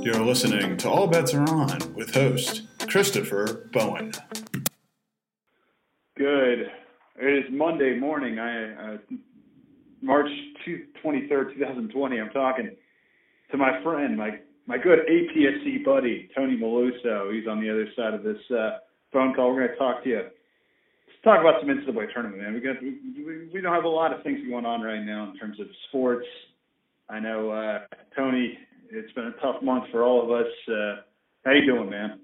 You're listening to All Bets Are On with host Christopher Bowen. Good. It is Monday morning. I uh, March 23rd, 2020. I'm talking to my friend, my my good APSE buddy Tony Meluso. He's on the other side of this uh, phone call. We're going to talk to you. Let's talk about some NCAA tournament, man. We got we, we don't have a lot of things going on right now in terms of sports. I know uh, Tony it's been a tough month for all of us. Uh, how you doing, man?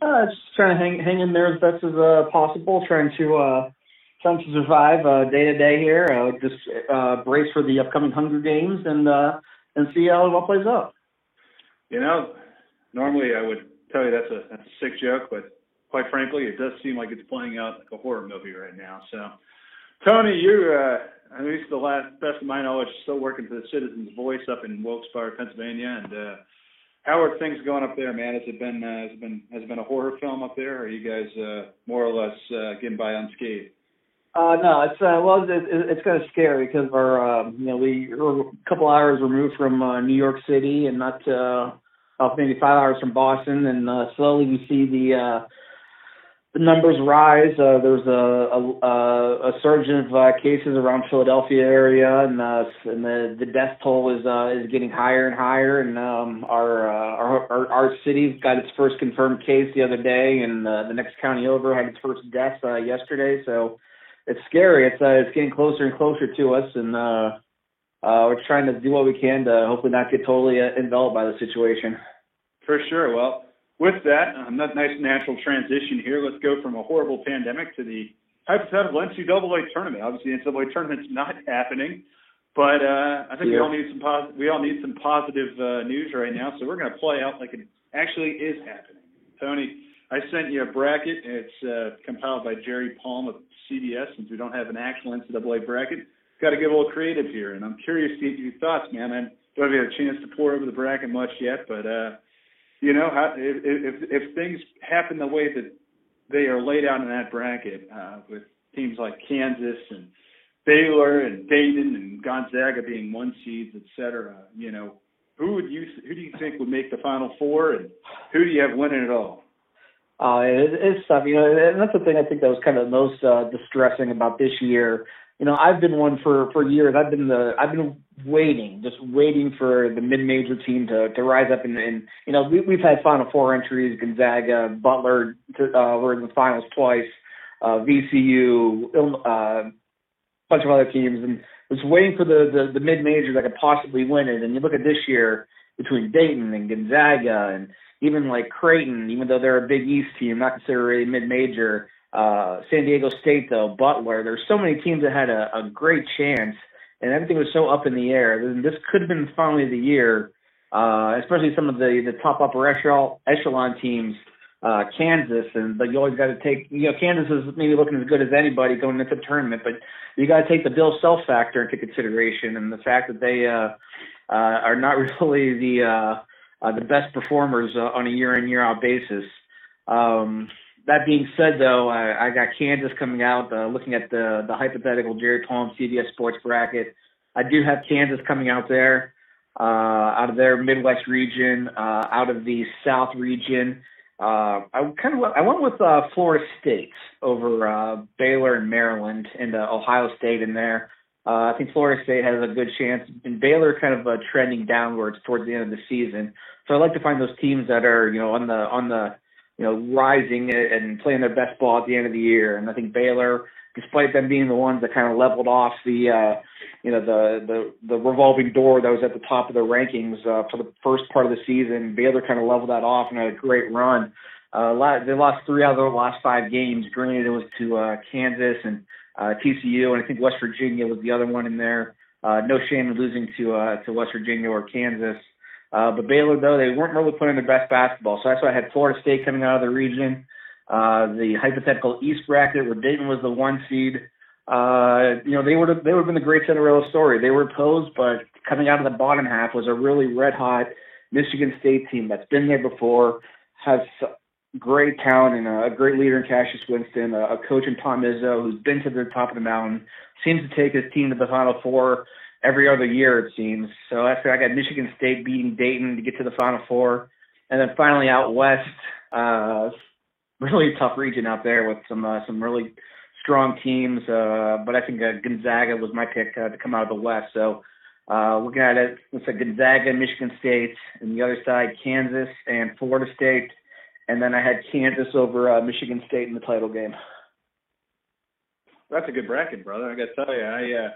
Uh, just trying to hang hang in there as best as uh, possible. Trying to uh, trying to survive uh, day to day here. Uh, just uh, brace for the upcoming Hunger Games and uh, and see how it all plays out. You know, normally I would tell you that's a that's a sick joke, but quite frankly, it does seem like it's playing out like a horror movie right now. So, Tony, you uh, at least the last best of my knowledge, still working for the Citizens Voice up in Wilkes-Barre, Pennsylvania. And uh, how are things going up there, man? Has it been uh, has it been has it been a horror film up there? Or are you guys uh, more or less uh, getting by unscathed? Uh, no, it's uh, well, it, it, it's kind of scary because our, uh, you know, we are a couple hours removed from uh, New York City and not uh, maybe five hours from Boston, and uh, slowly we see the uh, the numbers rise. Uh, there's a, a, a surge of uh, cases around Philadelphia area, and, uh, and the, the death toll is uh, is getting higher and higher. And um, our, uh, our our our city got its first confirmed case the other day, and uh, the next county over had its first death uh, yesterday. So it's scary. It's uh, it's getting closer and closer to us, and uh, uh, we're trying to do what we can to hopefully not get totally uh, enveloped by the situation. For sure. Well with that, um, that nice natural transition here. Let's go from a horrible pandemic to the hypothetical NCAA tournament. Obviously, the NCAA tournament's not happening, but uh, I think yeah. we all need some pos- we all need some positive uh, news right now. So we're going to play out like it actually is happening. Tony, I sent you a bracket. It's uh, compiled by Jerry Palm of CBS. Since we don't have an actual NCAA bracket, got to get a little creative here, and I'm curious to get your thoughts, man. I don't have a chance to pour over the bracket much yet, but. uh you know, if, if if things happen the way that they are laid out in that bracket, uh, with teams like Kansas and Baylor and Dayton and Gonzaga being one seeds, et cetera, you know, who would you who do you think would make the Final Four, and who do you have winning it all? Uh, it, it's tough, you know, and that's the thing I think that was kind of most uh, distressing about this year you know, I've been one for for years. I've been the I've been waiting, just waiting for the mid major team to to rise up and, and you know we, we've had Final Four entries, Gonzaga, Butler to, uh, were in the finals twice, uh, VCU, uh, bunch of other teams, and was waiting for the the, the mid major that could possibly win it. And you look at this year between Dayton and Gonzaga and even like Creighton, even though they're a Big East team, not considered a mid major uh, San Diego State, though, Butler. There's so many teams that had a, a great chance, and everything was so up in the air. This could have been finally the year, uh, especially some of the the top upper echelon, echelon teams. Uh, Kansas, and but you always got to take. You know, Kansas is maybe looking as good as anybody going into the tournament, but you got to take the Bill Self factor into consideration, and the fact that they uh, uh, are not really the uh, uh, the best performers uh, on a year in year out basis. Um, that being said, though, I, I got Kansas coming out. Uh, looking at the the hypothetical Jerry Palm CBS Sports bracket, I do have Kansas coming out there, uh, out of their Midwest region, uh, out of the South region. Uh, I kind of I went with uh, Florida State over uh, Baylor and Maryland and uh, Ohio State in there. Uh, I think Florida State has a good chance, and Baylor kind of uh, trending downwards towards the end of the season. So I like to find those teams that are you know on the on the you know, rising and playing their best ball at the end of the year. And I think Baylor, despite them being the ones that kind of leveled off the, uh, you know, the the the revolving door that was at the top of the rankings uh, for the first part of the season, Baylor kind of leveled that off and had a great run. Uh, they lost three out of their last five games. Granted, it was to uh, Kansas and uh, TCU, and I think West Virginia was the other one in there. Uh, no shame in losing to uh, to West Virginia or Kansas. Uh, but Baylor, though, they weren't really playing their best basketball. So that's why I had Florida State coming out of the region. Uh, the hypothetical East bracket where Dayton was the one seed. Uh, you know, they would have they would have been the great Cinderella story. They were posed, but coming out of the bottom half was a really red hot Michigan State team that's been there before, has great talent and a great leader in Cassius Winston, a, coach in Tom Izzo who's been to the top of the mountain, seems to take his team to the Final Four every other year it seems. So after I got Michigan State beating Dayton to get to the Final Four, and then finally out west, uh, really tough region out there with some uh, some really strong teams. Uh, but I think uh, Gonzaga was my pick uh, to come out of the West. So uh, looking at it, it's like Gonzaga, Michigan State, and the other side Kansas and Florida State, and then I had Kansas over uh, Michigan State in the title game. That's a good bracket, brother. I got to tell you, I uh,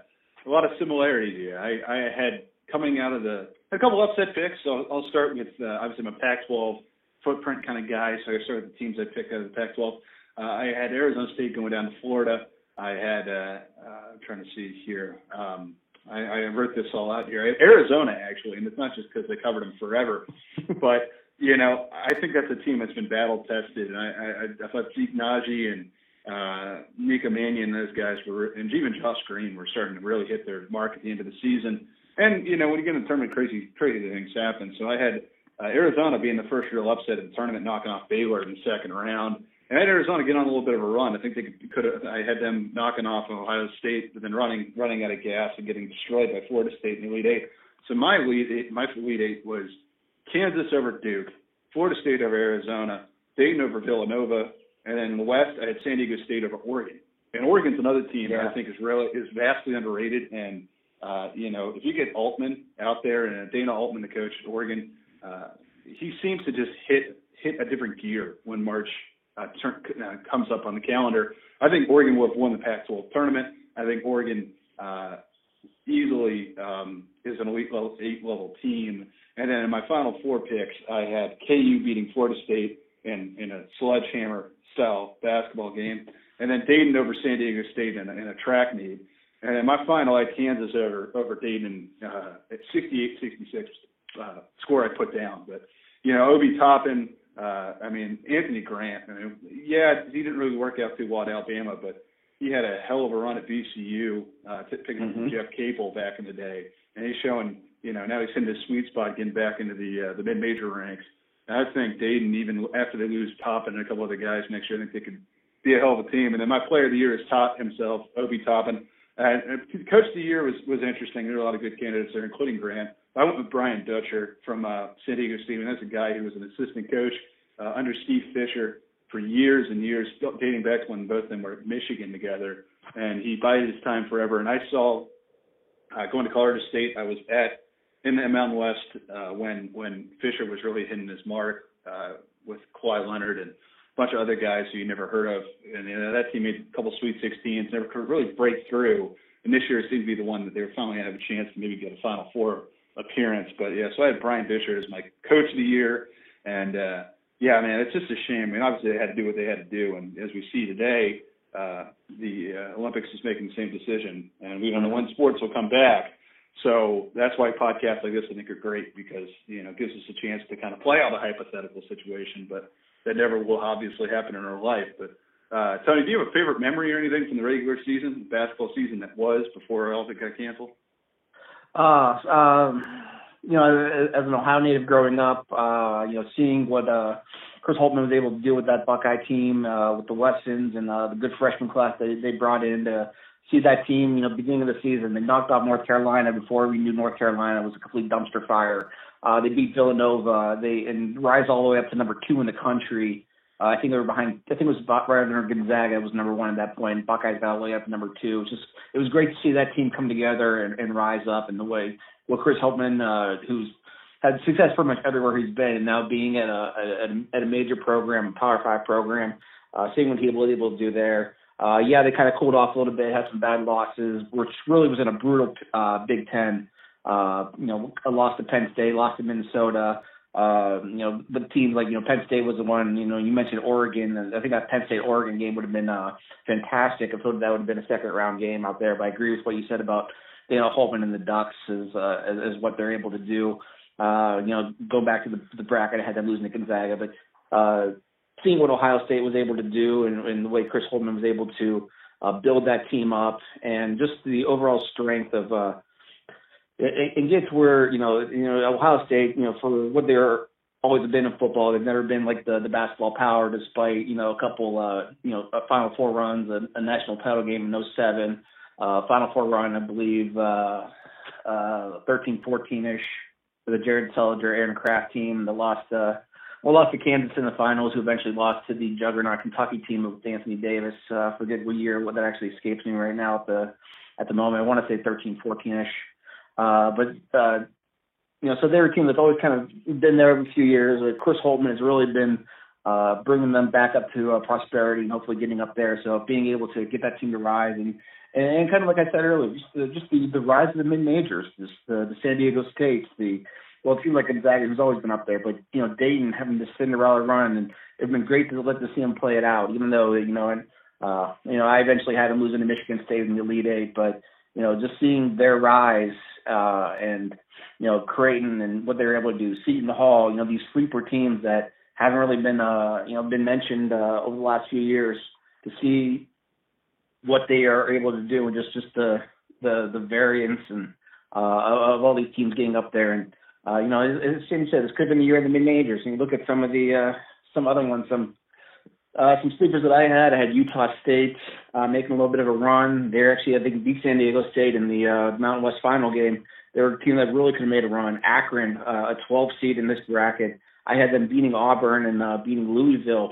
a lot of similarities here. I, I had coming out of the a couple upset picks. So I'll start with uh, obviously I'm a Pac-12 footprint kind of guy, so I started with the teams I picked out of the Pac-12. Uh, I had Arizona State going down to Florida. I had uh, uh, I'm trying to see here. Um, I, I wrote this all out here. Arizona actually, and it's not just because they covered them forever, but you know I think that's a team that's been battle tested, and I, I, I thought Zeke Nnaji and uh, Nico Mannion, those guys were, and even Josh Green were starting to really hit their mark at the end of the season. And you know when you get in the tournament, crazy crazy things happen. So I had uh, Arizona being the first real upset of the tournament, knocking off Baylor in the second round. And I had Arizona get on a little bit of a run. I think they could, have. I had them knocking off Ohio State, but then running running out of gas and getting destroyed by Florida State in the Elite Eight. So my lead my Elite Eight was Kansas over Duke, Florida State over Arizona, Dayton over Villanova, and then in the West I had San Diego State over Oregon. And Oregon's another team yeah. that I think is really is vastly underrated. And uh, you know, if you get Altman out there and Dana Altman, the coach at Oregon, uh, he seems to just hit hit a different gear when March uh, turn, uh, comes up on the calendar. I think Oregon will have won the Pac-12 tournament. I think Oregon uh, easily um, is an elite level, eight level team. And then in my final four picks, I had KU beating Florida State in, in a sledgehammer style basketball game, and then Dayton over San Diego State in a, in a track meet. And then my final, I had Kansas over over Dayton uh, at 68-66 uh, score I put down. But you know, Obi Toppin uh, I mean, Anthony Grant. I mean, yeah, he didn't really work out too well at Alabama, but he had a hell of a run at VCU, uh, picking mm-hmm. up Jeff Capel back in the day, and he's showing, you know, now he's in his sweet spot, getting back into the uh, the mid-major ranks. And I think Dayton, even after they lose Toppin and a couple other guys next year, I think they could be a hell of a team. And then my player of the year is Top himself, Obi Toppin. Uh, coach of the year was was interesting. There were a lot of good candidates there, including Grant. I went with Brian Dutcher from uh, San Diego State, and that's a guy who was an assistant coach uh, under Steve Fisher for years and years, dating back to when both of them were at Michigan together. And he bided his time forever. And I saw uh, going to Colorado State. I was at in the Mountain West uh, when when Fisher was really hitting his mark uh, with Kawhi Leonard and a bunch of other guys who you never heard of. And you know, that team made a couple Sweet 16s, never could really break through. And this year it seemed to be the one that they were finally have a chance to maybe get a Final Four appearance. But yeah, so I had Brian Fisher as my coach of the year, and uh, yeah, man, it's just a shame. I mean, obviously they had to do what they had to do, and as we see today, uh, the uh, Olympics is making the same decision, and we don't know when sports will come back. So that's why podcasts like this I think are great because you know it gives us a chance to kind of play out a hypothetical situation, but that never will obviously happen in our life. But uh, Tony, do you have a favorite memory or anything from the regular season, basketball season that was before all of it got canceled? Uh, um, you know, as an Ohio native growing up, uh, you know, seeing what uh, Chris Holtmann was able to do with that Buckeye team, uh, with the Wessons and uh, the good freshman class they they brought in to see that team. You know, beginning of the season, they knocked off North Carolina before we knew North Carolina was a complete dumpster fire. Uh, they beat Villanova. They and rise all the way up to number two in the country. Uh, I think they were behind. I think it was right under Gonzaga was number one at that point. Buckeyes got all the way up to number two. It was just it was great to see that team come together and, and rise up in the way well, Chris Holtmann, uh, who's had success pretty much everywhere he's been, and now being at a at a, at a major program, a Power Five program, uh, seeing what he was able to do there. Uh, yeah, they kind of cooled off a little bit, had some bad losses, which really was in a brutal uh, Big Ten. Uh, you know, a loss to Penn State, lost to Minnesota. Uh, you know, the teams like you know Penn State was the one. You know, you mentioned Oregon. I think that Penn State Oregon game would have been uh, fantastic. I thought that would have been a second round game out there. But I agree with what you said about you know, Holtmann and the Ducks is uh, is what they're able to do. Uh, you know, go back to the, the bracket, I had them losing to Gonzaga, but uh, seeing what Ohio State was able to do and, and the way Chris Holtmann was able to uh, build that team up, and just the overall strength of uh, and, and get to where you know, you know, Ohio State, you know, for what they're always been in football, they've never been like the the basketball power, despite you know a couple, uh, you know, a Final Four runs, a, a national title game in '07 uh, Final Four run, I believe, uh, uh, 13, 14 ish for the Jared Sullinger, Aaron Craft team that lost. Uh, well, lost to Kansas in the finals, who eventually lost to the juggernaut Kentucky team with Anthony Davis. Uh, forget what year what that actually escapes me right now at the at the moment. I want to say 13, 14 ish. Uh, but uh, you know, so they're a team that's always kind of been there every few years. Like Chris Holtmann has really been uh, bringing them back up to uh, prosperity and hopefully getting up there. So being able to get that team to rise and and, kind of like I said earlier, just the, just the, the rise of the mid majors, the, the San Diego States, the well, it seems like Gonzaga who's always been up there, but you know Dayton having this Cinderella run, and it's been great to let to see him play it out. Even though you know, and uh, you know, I eventually had him losing to Michigan State in the Elite Eight, but you know, just seeing their rise uh, and you know Creighton and what they were able to do, Seton Hall, you know, these sleeper teams that haven't really been uh, you know been mentioned uh, over the last few years to see what they are able to do and just just the the the variance and uh, of all these teams getting up there and uh, you know as, as Jim said this could have been the year of the mid majors and you look at some of the uh, some other ones some uh, some sleepers that I had I had Utah State uh, making a little bit of a run. They're actually I think beat San Diego State in the uh, Mountain West final game. They were a team that really could have made a run. Akron uh, a 12 seed in this bracket. I had them beating Auburn and uh, beating Louisville,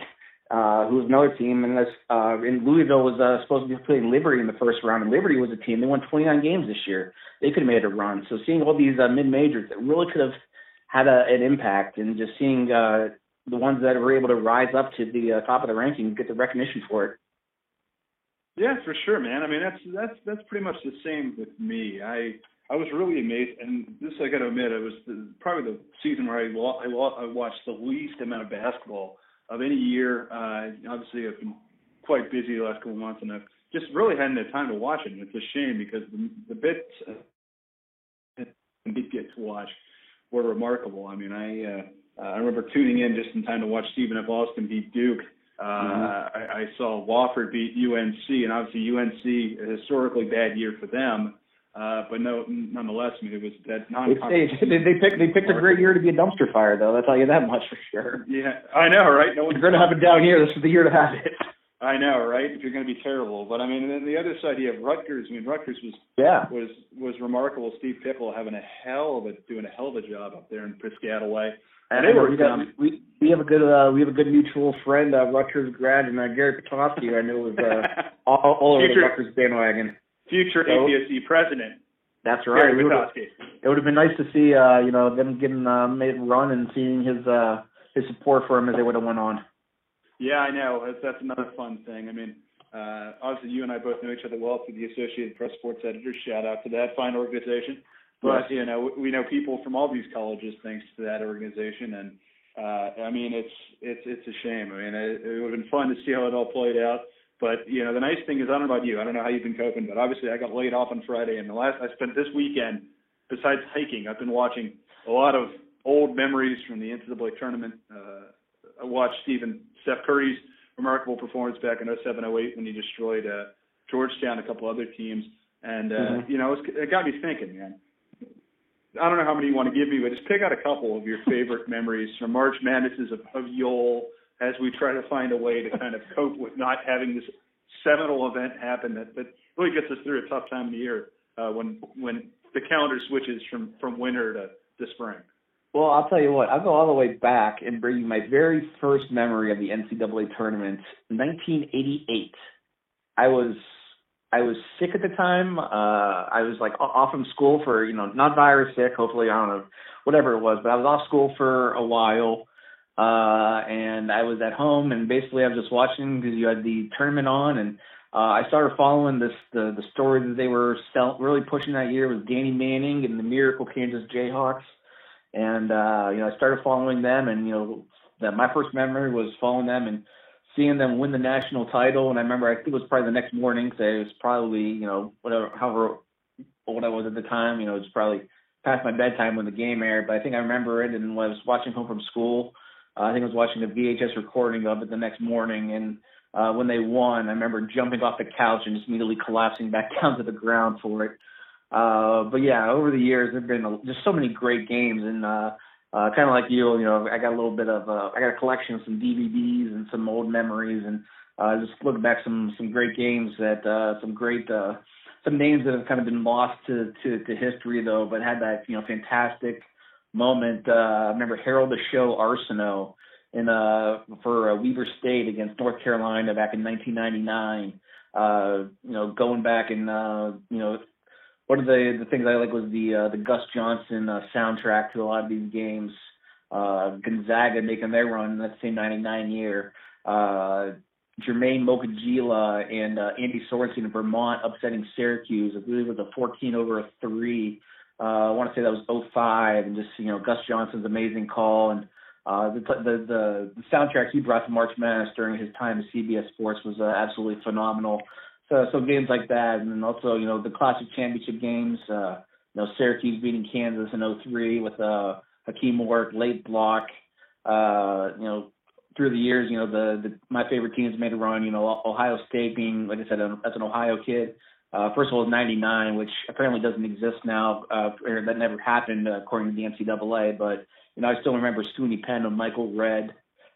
uh, who was another team. And this, uh, in Louisville was uh, supposed to be playing Liberty in the first round, and Liberty was a team. They won 29 games this year. They could have made a run. So seeing all these uh, mid majors that really could have had a, an impact, and just seeing uh, the ones that were able to rise up to the uh, top of the ranking get the recognition for it. Yeah, for sure, man. I mean, that's that's that's pretty much the same with me. I I was really amazed, and this I got to admit, it was the, probably the season where I, I, I watched the least amount of basketball of any year. Uh, obviously, I've been quite busy the last couple of months, and I've just really hadn't had time to watch it. And it's a shame because the, the bits uh, I did get to watch were remarkable. I mean, I uh, I remember tuning in just in time to watch Stephen F. Austin beat Duke. Uh, mm-hmm. I, I saw Wofford beat UNC, and obviously UNC a historically bad year for them. Uh, but no, nonetheless, I mean, it was that non. They, they, picked they picked a great year to be a dumpster fire, though. I'll tell you that much for sure. Yeah, I know, right? No one's going to have it down here. This is the year to have it. I know, right? If you're going to be terrible, but I mean, and then the other side, you have Rutgers. I mean, Rutgers was yeah was was remarkable. Steve Pikiell having a hell of a doing a hell of a job up there in Piscataway. And they were, we, got, we we have a good uh, we have a good mutual friend, uh, Rutgers grad, and uh, Gary Petrovsky. I know was uh, all, all over the Rutgers bandwagon. Future so, APSE president. That's right. It would, it would have been nice to see uh, you know them getting uh, made run and seeing his uh, his support for him as they would have went on. Yeah, I know. That's, that's another fun thing. I mean, uh, obviously you and I both know each other well through the Associated Press Sports Editors. Shout out to that fine organization. But yes. you know, we know people from all these colleges thanks to that organization, and uh, I mean, it's it's it's a shame. I mean, it, it would have been fun to see how it all played out. But you know, the nice thing is, I don't know about you. I don't know how you've been coping, but obviously, I got laid off on Friday, and the last I spent this weekend, besides hiking, I've been watching a lot of old memories from the NCAA tournament. Uh, I watched Stephen Steph Curry's remarkable performance back in 07-08 when he destroyed uh, Georgetown, a couple other teams, and uh, mm-hmm. you know, it, was, it got me thinking, man. I don't know how many you want to give me, but just pick out a couple of your favorite memories from March Madnesses of, of Yole as we try to find a way to kind of cope with not having this seminal event happen that, that really gets us through a tough time of the year uh, when when the calendar switches from from winter to, to spring. Well, I'll tell you what. I'll go all the way back and bring you my very first memory of the NCAA tournament, 1988. I was I was sick at the time. Uh, I was like off from school for you know not virus sick. Hopefully, I don't know whatever it was, but I was off school for a while. Uh, and I was at home and basically I was just watching because you had the tournament on and uh, I started following this the the story that they were sell, really pushing that year was Danny Manning and the Miracle Kansas Jayhawks, and uh, you know I started following them and you know that my first memory was following them and seeing them win the national title. And I remember I think it was probably the next morning because it was probably you know whatever however old I was at the time you know it was probably past my bedtime when the game aired. But I think I remember it and when I was watching home from school uh, I think I was watching a VHS recording of it the next morning, and uh, when they won, I remember jumping off the couch and just immediately collapsing back down to the ground for it. Uh, but yeah, over the years there've been a, just so many great games, and uh, uh, kind of like you, you know, I got a little bit of uh, I got a collection of some DVDs and some old memories, and uh, just looking back some some great games that uh, some great uh, some names that have kind of been lost to to, to history though, but had that you know fantastic moment. Uh, I remember Harold the Show Arceneaux in uh for uh, Weber State against North Carolina back in 1999. Uh, you know, going back and uh, you know, one of the the things I like was the uh, the Gus Johnson uh, soundtrack to a lot of these games. Uh, Gonzaga making their run in that same '99 year. Uh, Germain Mopa Njila and uh, Andy Sorensen in Vermont upsetting Syracuse. I believe it was a 14 over a three. Uh, I want to say that was 05, and just you know Gus Johnson's amazing call and uh, the, the the soundtrack he brought to March Madness during his time at CBS Sports was uh, absolutely phenomenal. So so games like that, and then also you know the classic championship games. Uh, you know Syracuse beating Kansas in 03 with uh, Hakim Warrick late block. Uh, you know through the years, you know the, the my favorite teams made a run. You know Ohio State being like I said as an Ohio kid. Uh, first of all, 99, which apparently doesn't exist now, uh, or that never happened uh, according to the NCAA. But you know, I still remember Scoonie Penn and Michael Redd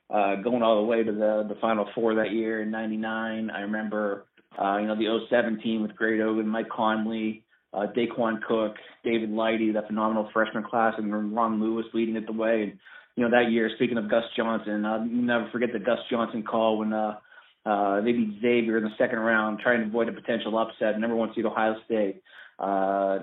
uh, going all the way to the the Final Four that year in '99. I remember, uh, you know, the 07 team with Greg Oden, Mike Conley, uh, Daequan Cook, David Lighty, that phenomenal freshman class, and Ron Lewis leading it the way. And you know, that year, speaking of Gus Johnson, I'll never forget the Gus Johnson call when uh, uh, they beat Xavier in the second round, trying to avoid a potential upset. Number one seed Ohio State. Uh,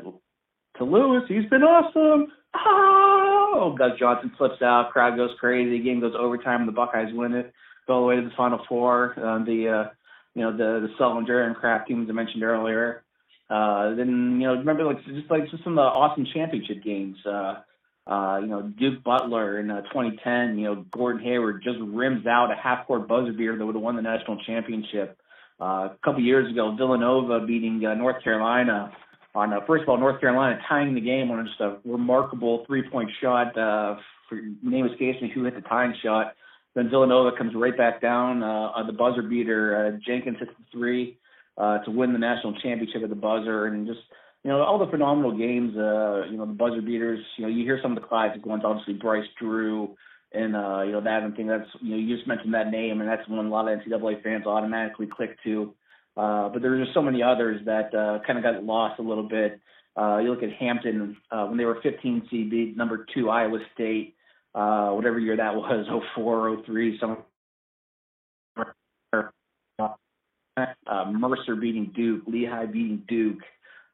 to Lewis, he's been awesome. Oh, Gus Johnson flips out, crowd goes crazy, game goes overtime, the Buckeyes win it, go all the way to the Final Four. Um, the uh, you know the the Sullinger and Craft teams I mentioned earlier. Uh, then you know remember like just like just some of the awesome championship games. Uh, uh, you know Duke Butler in uh, 2010. You know Gordon Hayward just rims out a half court buzzer beater that would have won the national championship. Uh, a couple years ago, Villanova beating uh, North Carolina on uh, first of all North Carolina tying the game on just a remarkable three point shot. Uh, for, name escapes me who hit the tying shot. Then Villanova comes right back down uh, on the buzzer beater. Uh, Jenkins hits the three uh, to win the national championship at the buzzer, and just you know all the phenomenal games. Uh, you know the buzzer beaters. You know you hear some of the classic ones. Obviously Bryce Drew. And uh, you know that and thing that's you know you just mentioned that name and that's one a lot of NCAA fans automatically click to. Uh, but there were just so many others that uh, kind of got lost a little bit. Uh, you look at Hampton uh, when they were 15 CB, number two Iowa State, uh, whatever year that was, 04, 03, some. Uh, Mercer beating Duke, Lehigh beating Duke,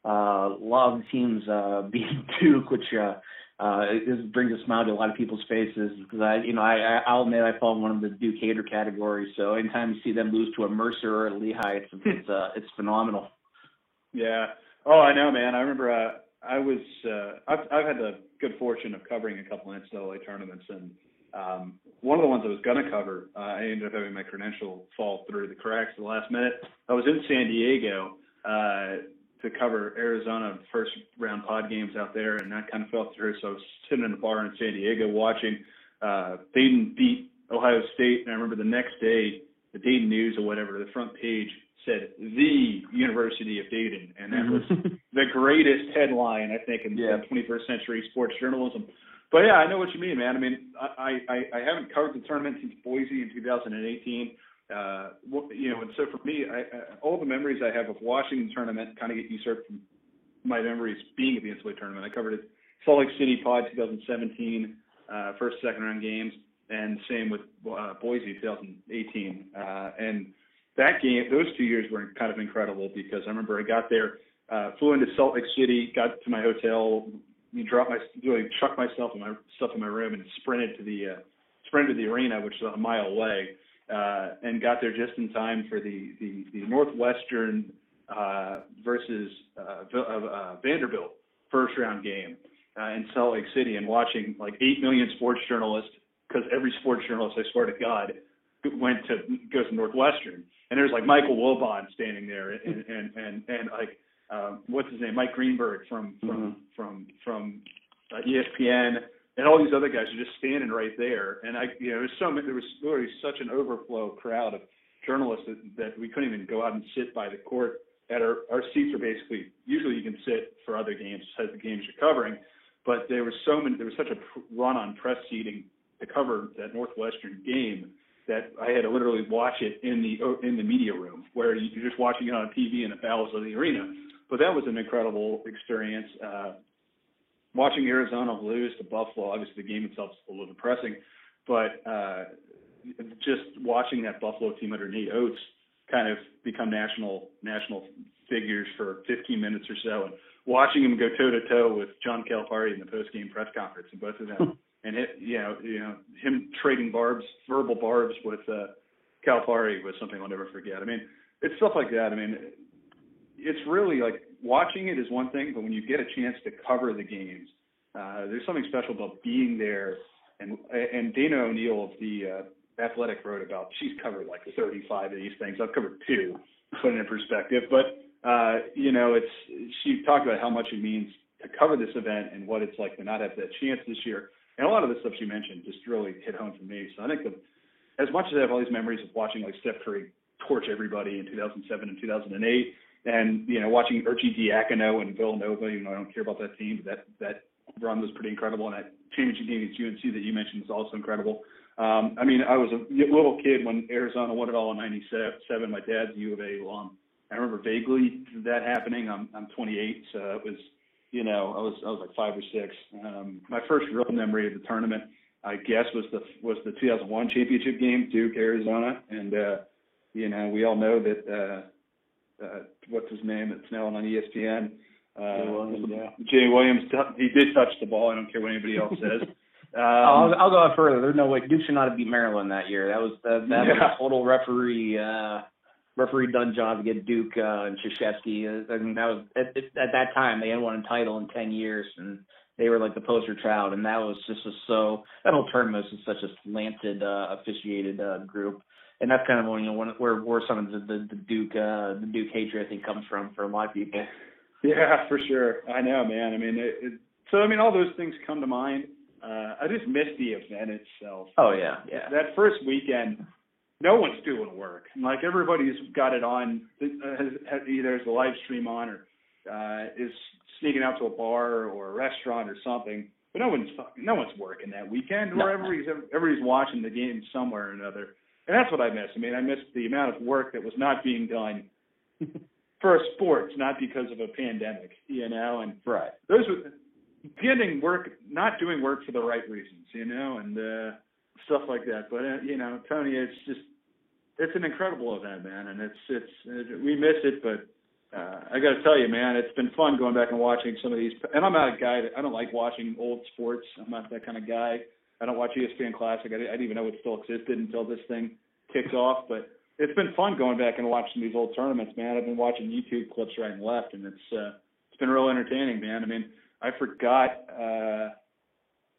uh, a lot of the teams uh, beating Duke, which uh, uh, it brings a smile to a lot of people's faces because I, you know, I, I'll admit I fall in one of the Duke hater categories. So anytime you see them lose to a Mercer or a Lehigh, it's it's uh, it's phenomenal. Yeah. Oh, I know, man. I remember uh, I was uh, I've I've had the good fortune of covering a couple of NCAA tournaments, and um, one of the ones I was going to cover, uh, I ended up having my credential fall through the cracks at the last minute. I was in San Diego. Uh, to cover Arizona first round pod games out there, and that kind of fell through. So I was sitting in the bar in San Diego watching uh, Dayton beat Ohio State, and I remember the next day, the Dayton News or whatever, the front page said the University of Dayton, and that was the greatest headline I think in yeah. 21st century sports journalism. But yeah, I know what you mean, man. I mean, I I, I haven't covered the tournament since Boise in 2018 uh, you know, and so for me, I, I, all the memories I have of watching the tournament kind of get usurped from my memories being at the NCAA tournament. I covered it Salt Lake City Pod 2017, uh, first second round games, and same with uh, Boise 2018. Uh, and that game, those two years were kind of incredible because I remember I got there, uh, flew into Salt Lake City, got to my hotel, you drop my, really chucked myself and my stuff in my room, and sprinted to the uh, sprinted to the arena, which is a mile away uh, and got there just in time for the the, the Northwestern uh, versus uh, uh, Vanderbilt first round game uh, in Salt Lake City, and watching like eight million sports journalists because every sports journalist, I swear to God, went to goes to Northwestern, and there's like Michael Wilbon standing there, and and and and like um, what's his name, Mike Greenberg from from mm-hmm. from from uh, ESPN and all these other guys are just standing right there. And I, you know, there's so many, there was literally such an overflow crowd of journalists that, that we couldn't even go out and sit by the court. At our our seats are basically usually you can sit for other games as the games you're covering, but there was so many, there was such a run on press seating to cover that Northwestern game that I had to literally watch it in the in the media room where you're just watching it on a TV in the bowels of the arena. but that was an incredible experience. Uh, watching Arizona lose to Buffalo, obviously the game itself is a little depressing, but uh, just watching that Buffalo team under Nate Oats kind of become national national figures for 15 minutes or so, and watching him go toe to toe with John Calipari in the post game press conference, and both of them, and it, you know, you know, him trading barbs, verbal barbs with uh, Calipari was something I'll never forget. I mean, it's stuff like that. I mean, it's really like watching it is one thing, but when you get a chance to cover the games, uh, there's something special about being there. And and Dana O'Neill of the uh, Athletic wrote about she's covered like 35 of these things. I've covered two, put it in perspective. But uh, you know, it's she talked about how much it means to cover this event and what it's like to not have that chance this year. And a lot of the stuff she mentioned just really hit home for me. So I think the, as much as I have all these memories of watching like Steph Curry torch everybody in 2007 and 2008, and you know watching Arcidiacono and Villanova, you know I don't care about that team, but that that run was pretty incredible, and that championship game against UNC that you mentioned was also incredible. Um, I mean, I was a little kid when Arizona won it all in '97. My dad's U of A alum. I remember vaguely that happening. I'm I'm 28, so it was, you know, I was I was like five or six. Um, my first real memory of the tournament, I guess, was the was the 2001 championship game, Duke Arizona, and uh, you know we all know that uh, uh, what's his name that's now on ESPN. Uh, Jay Williams, yeah. Jay Williams, he did touch the ball. I don't care what anybody else says. Um, I'll, I'll go further. There's no way Duke should not have beat Maryland that year. That was that, that yeah. was a total referee uh, referee done job to get Duke uh, and Krzyzewski. Uh, I mean, that was at, at that time they hadn't won a title in ten years, and they were like the poster child. And that was just a, so that whole tournament was such a slanted, uh, officiated uh, group. And that's kind of you know where where some of the the, the Duke uh, the Duke hatred I think comes from for a lot of people. Yeah, for sure. I know, man. I mean, it, it, so I mean, all those things come to mind. Uh, I just miss the event itself. Oh yeah, yeah. That first weekend, no one's doing work. Like everybody's got it on, uh, has, either has a live stream on or uh, is sneaking out to a bar or a restaurant or something. But no one's no one's working that weekend. No. Or everybody's everybody's watching the game somewhere or another. And that's what I miss. I mean, I miss the amount of work that was not being done for sports, not because of a pandemic, you know. And right, those were getting work, not doing work for the right reasons, you know, and uh, stuff like that. But uh, you know, Tony, it's just it's an incredible event, man, and it's it's it, we miss it, but. Uh, I got to tell you, man, it's been fun going back and watching some of these. And I'm not a guy that I don't like watching old sports. I'm not that kind of guy. I don't watch ESPN Classic. I, I didn't even know it still existed until this thing kicked off. But it's been fun going back and watching these old tournaments, man. I've been watching YouTube clips right and left, and it's uh, it's been real entertaining, man. I mean, I forgot uh,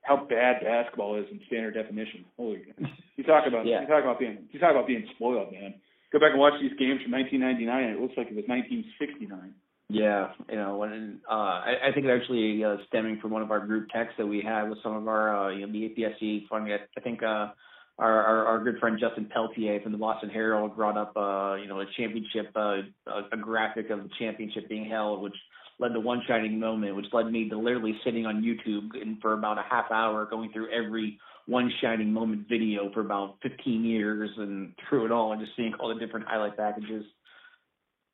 how bad basketball is in standard definition. Holy, you talk about yeah. you talk about being you talk about being spoiled, man. Go back and watch these games from 1999. And it looks like it was 1969. Yeah, you know, when uh, I, I think it's actually uh, stemming from one of our group texts that we had with some of our, uh, you know, the APSE funding. I, I think uh, our, our, our good friend Justin Peltier from the Boston Herald brought up, uh, you know, a championship, uh, a, a graphic of the championship being held, which led to one shining moment, which led me to literally sitting on YouTube and for about a half hour going through every one shining moment video for about 15 years and through it all and just seeing all the different highlight packages.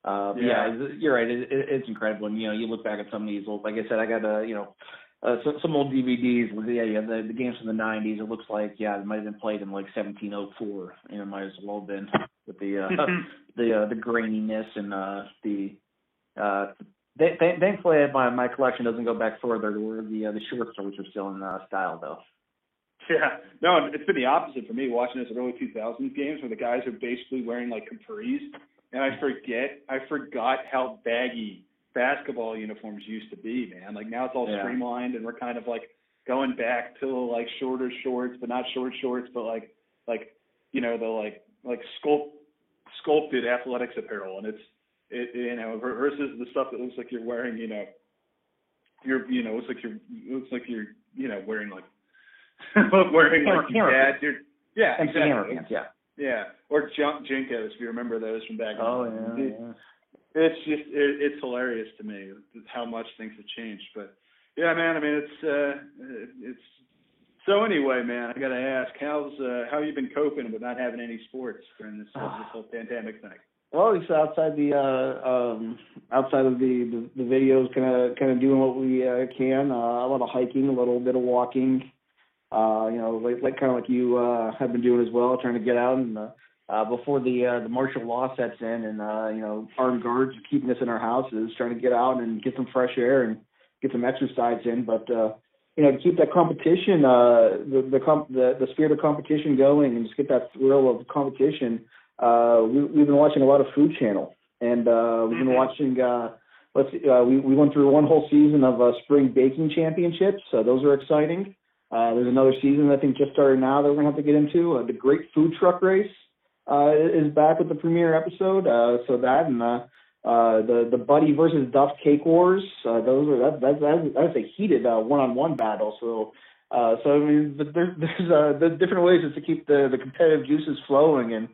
Uh, yeah. yeah, you're right. It, it, it's incredible. And, you know, you look back at some of these old, like I said, I got a, you know, uh, some, some old DVDs with yeah, yeah, the, the games from the '90s. It looks like yeah, it might have been played in like 1704. You know, might as well have been with the uh, the uh, the graininess and uh, the. Uh, th- th- thankfully, my my collection doesn't go back further to where the uh, the short stories are still in uh, style though. Yeah, no, it's been the opposite for me watching those early 2000s games where the guys are basically wearing like capris, and I forget, I forgot how baggy basketball uniforms used to be, man. Like now it's all yeah. streamlined and we're kind of like going back to like shorter shorts, but not short shorts, but like like you know the like like sculpt sculpted athletics apparel, and it's it you know versus the stuff that looks like you're wearing, you know, you're you know looks like you're looks like you're you know wearing like wearing like your dad, your yeah exactly. yeah yeah or junk JNCOs if you remember those from back. Oh yeah, yeah it's just it, it's hilarious to me how much things have changed. But yeah, man, I mean it's uh it's so anyway, man, I gotta ask, how's uh how you been coping with not having any sports during this uh, this whole pandemic thing? well, it's outside the uh, um, outside of the the, the videos, kind of kind of doing what we uh, can. Uh, a lot of hiking, a little bit of walking. Uh, you know, like, like kind of like you uh, have been doing as well, trying to get out and uh, uh, before the uh, the martial law sets in, and uh, you know, armed guards keeping us in our houses, trying to get out and get some fresh air and get some exercise in. But uh, you know, to keep that competition, uh, the the, comp- the the spirit of competition going, and just get that thrill of competition uh, we, we've been watching a lot of Food Channel, and uh, we've been mm-hmm. watching. Uh, let's see, uh, we we went through one whole season of uh, spring baking championships. Uh, those are exciting. Uh, there's another season I think just started now that we're gonna have to get into. Uh, the Great Food Truck Race uh, is back with the premiere episode. Uh, so that and uh, uh, the the Buddy versus Duff Cake Wars. Uh, those are that, that, that that's a heated uh, one-on-one battle. So. Uh, so I mean, there's there's uh, the different ways just to keep the the competitive juices flowing, and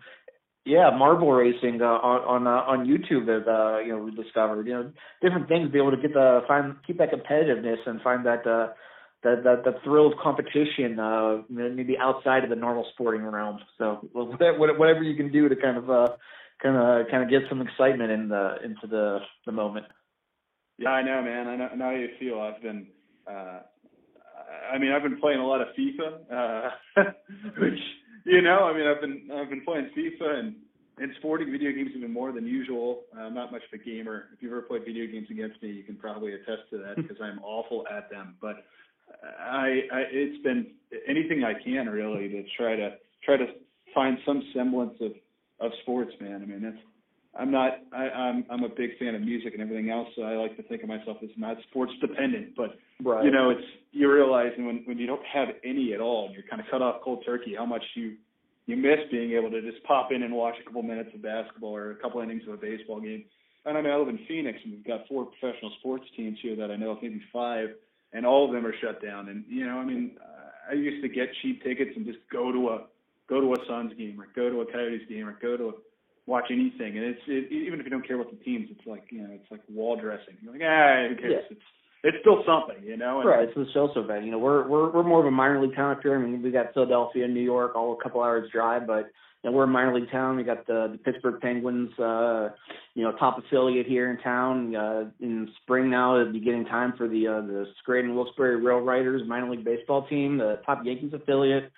yeah, marble racing uh, on on uh, on YouTube that uh, you know we discovered. You know, different things to be able to get the find keep that competitiveness and find that uh, that that that thrill of competition, uh, maybe outside of the normal sporting realm. So whatever you can do to kind of uh, kind of kind of get some excitement in the into the the moment. Yeah, I know, man. I know, I know how you feel. I've been. Uh, I mean, I've been playing a lot of FIFA, uh, which you know, I mean, I've been I've been playing FIFA and and sporting video games even more than usual. I'm not much of a gamer. If you've ever played video games against me, you can probably attest to that because I'm awful at them. But I, I it's been anything I can really to try to try to find some semblance of of sports, man. I mean, that's I'm not I, I'm I'm a big fan of music and everything else, so I like to think of myself as not sports dependent. But right. you know, it's you realize when when you don't have any at all and you're kind of cut off cold turkey, how much you you miss being able to just pop in and watch a couple minutes of basketball or a couple innings of a baseball game. And I mean, I live in Phoenix, and we've got four professional sports teams here that I know of, maybe five, and all of them are shut down. And you know, I mean, I used to get cheap tickets and just go to a go to a Suns game or go to a Coyotes game or go to a watch anything. And it's it, even if you don't care about the teams, it's like you know, it's like wall dressing. You're like, ah, who cares? Yeah. It's it's still something, you know. And, right, it's still so bad. You know, we're we're we're more of a minor league town up here. I mean, we got Philadelphia, New York, all a couple hours drive, but you know, we're a minor league town. We got the, the Pittsburgh Penguins, uh, you know, top affiliate here in town. Uh, in spring now, it'll be getting time for the uh, the Scranton Wilkes-Barre Rail Riders minor league baseball team, the top Yankees affiliate.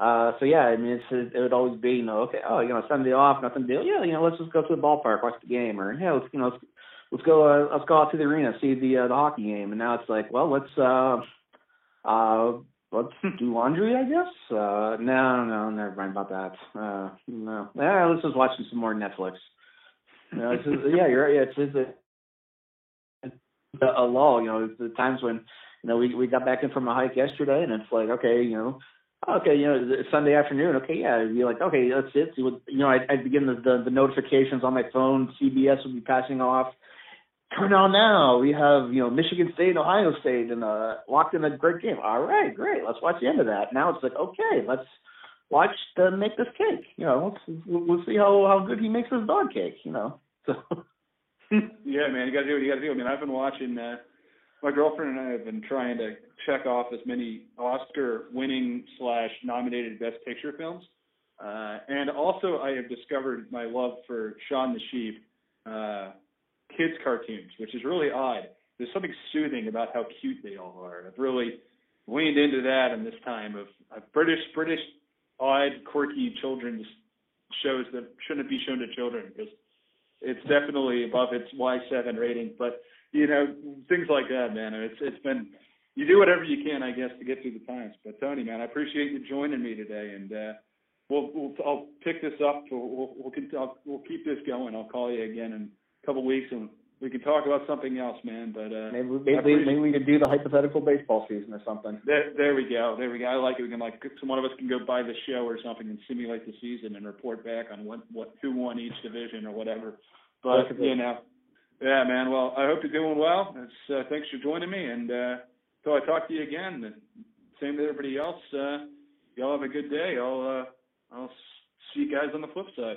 Uh, so yeah, I mean, it's, it, it would always be, you know, okay, oh, you know, Sunday off, nothing to do. Yeah, you know, let's just go to the ballpark, watch the game, or yeah, let's, you know, let's, let's go, uh, let's go out to the arena, see the uh, the hockey game. And now it's like, well, let's, uh, uh, let's do laundry, I guess. Uh, no, no, never mind about that. Uh, no, yeah, let's just watch some more Netflix. You it's just, yeah, you're right. Yeah, it's, it's a, a lull. You know, the times when you know we we got back in from a hike yesterday, and it's like, okay, you know okay, you know, Sunday afternoon, okay, yeah, I'd be like, okay, that's it. You know, I'd, I'd begin the, the, the notifications on my phone. CBS would be passing off. Turn on now. We have, you know, Michigan State and Ohio State and uh, locked in a great game. All right, great. Let's watch the end of that. Now it's like, okay, let's watch the make this cake. You know, let's we'll see how how good he makes his dog cake. You know, so. yeah, man, you got to do what you got to do. I mean, I've been watching. uh my girlfriend and I have been trying to check off as many Oscar-winning slash nominated Best Picture films, uh, and also I have discovered my love for Shaun the Sheep uh, kids cartoons, which is really odd. There's something soothing about how cute they all are. I've really leaned into that in this time of, of British British odd quirky children's shows that shouldn't be shown to children because it's definitely above its Y7 rating, but you know, things like that, man. It's it's been you do whatever you can, I guess, to get through the times. But Tony, man, I appreciate you joining me today, and uh, we'll we'll I'll pick this up. We'll we'll we'll, we'll keep this going. I'll call you again in a couple weeks, and we can talk about something else, man. But uh, maybe maybe, maybe we could do the hypothetical baseball season or something. There, there we go. There we go. I like it. We can like some one of us can go buy the show or something and simulate the season and report back on what what who won each division or whatever. But you know, yeah, man. Well, I hope you're doing well. It's, uh, thanks for joining me. And uh, until I talk to you again, same to everybody else. Uh, y'all have a good day. I'll uh, I'll see you guys on the flip side.